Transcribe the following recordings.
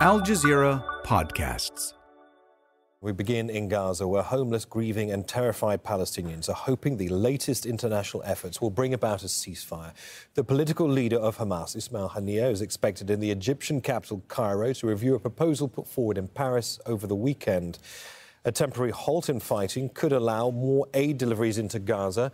Al Jazeera Podcasts. We begin in Gaza, where homeless, grieving, and terrified Palestinians are hoping the latest international efforts will bring about a ceasefire. The political leader of Hamas, Ismail Haniyeh, is expected in the Egyptian capital, Cairo, to review a proposal put forward in Paris over the weekend. A temporary halt in fighting could allow more aid deliveries into Gaza,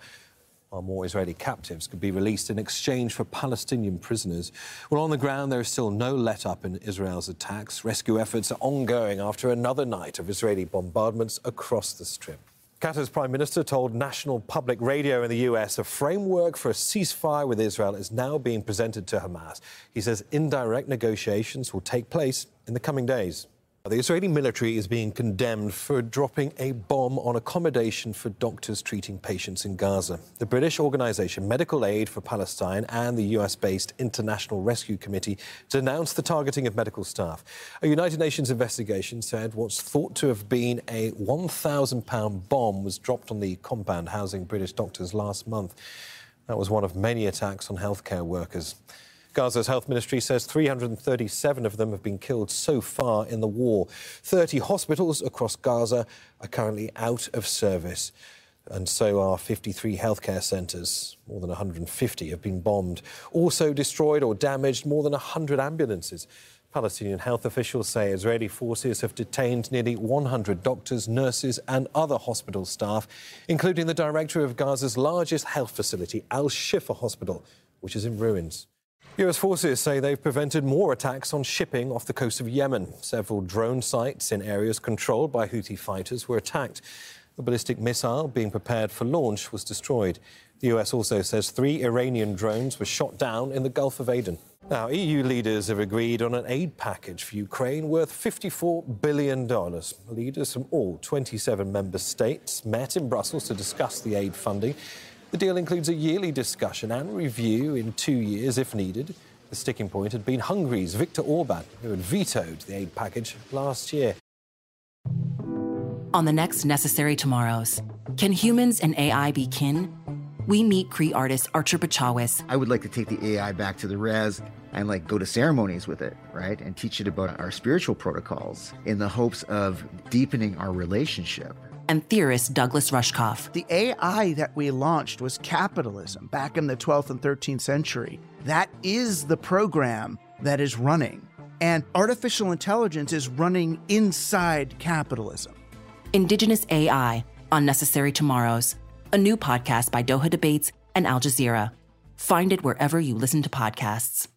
while more Israeli captives could be released in exchange for Palestinian prisoners. Well, on the ground, there is still no let up in Israel's attacks. Rescue efforts are ongoing after another night of Israeli bombardments across the Strip. Qatar's Prime Minister told National Public Radio in the US a framework for a ceasefire with Israel is now being presented to Hamas. He says indirect negotiations will take place in the coming days. The Israeli military is being condemned for dropping a bomb on accommodation for doctors treating patients in Gaza. The British organisation Medical Aid for Palestine and the US based International Rescue Committee denounced the targeting of medical staff. A United Nations investigation said what's thought to have been a 1,000 pound bomb was dropped on the compound housing British doctors last month. That was one of many attacks on healthcare workers. Gaza's health ministry says 337 of them have been killed so far in the war. 30 hospitals across Gaza are currently out of service. And so are 53 healthcare centres. More than 150 have been bombed. Also destroyed or damaged more than 100 ambulances. Palestinian health officials say Israeli forces have detained nearly 100 doctors, nurses, and other hospital staff, including the director of Gaza's largest health facility, Al Shifa Hospital, which is in ruins. US forces say they've prevented more attacks on shipping off the coast of Yemen. Several drone sites in areas controlled by Houthi fighters were attacked. A ballistic missile being prepared for launch was destroyed. The US also says three Iranian drones were shot down in the Gulf of Aden. Now, EU leaders have agreed on an aid package for Ukraine worth $54 billion. Leaders from all 27 member states met in Brussels to discuss the aid funding. The deal includes a yearly discussion and review in two years if needed. The sticking point had been Hungary's Viktor Orban, who had vetoed the aid package last year. On the next Necessary Tomorrows, can humans and AI be kin? We meet Cree artist Archer Pechawis. I would like to take the AI back to the res and like go to ceremonies with it, right? And teach it about our spiritual protocols in the hopes of deepening our relationship and theorist Douglas Rushkoff. The AI that we launched was capitalism back in the 12th and 13th century. That is the program that is running. And artificial intelligence is running inside capitalism. Indigenous AI on Necessary Tomorrows, a new podcast by Doha Debates and Al Jazeera. Find it wherever you listen to podcasts.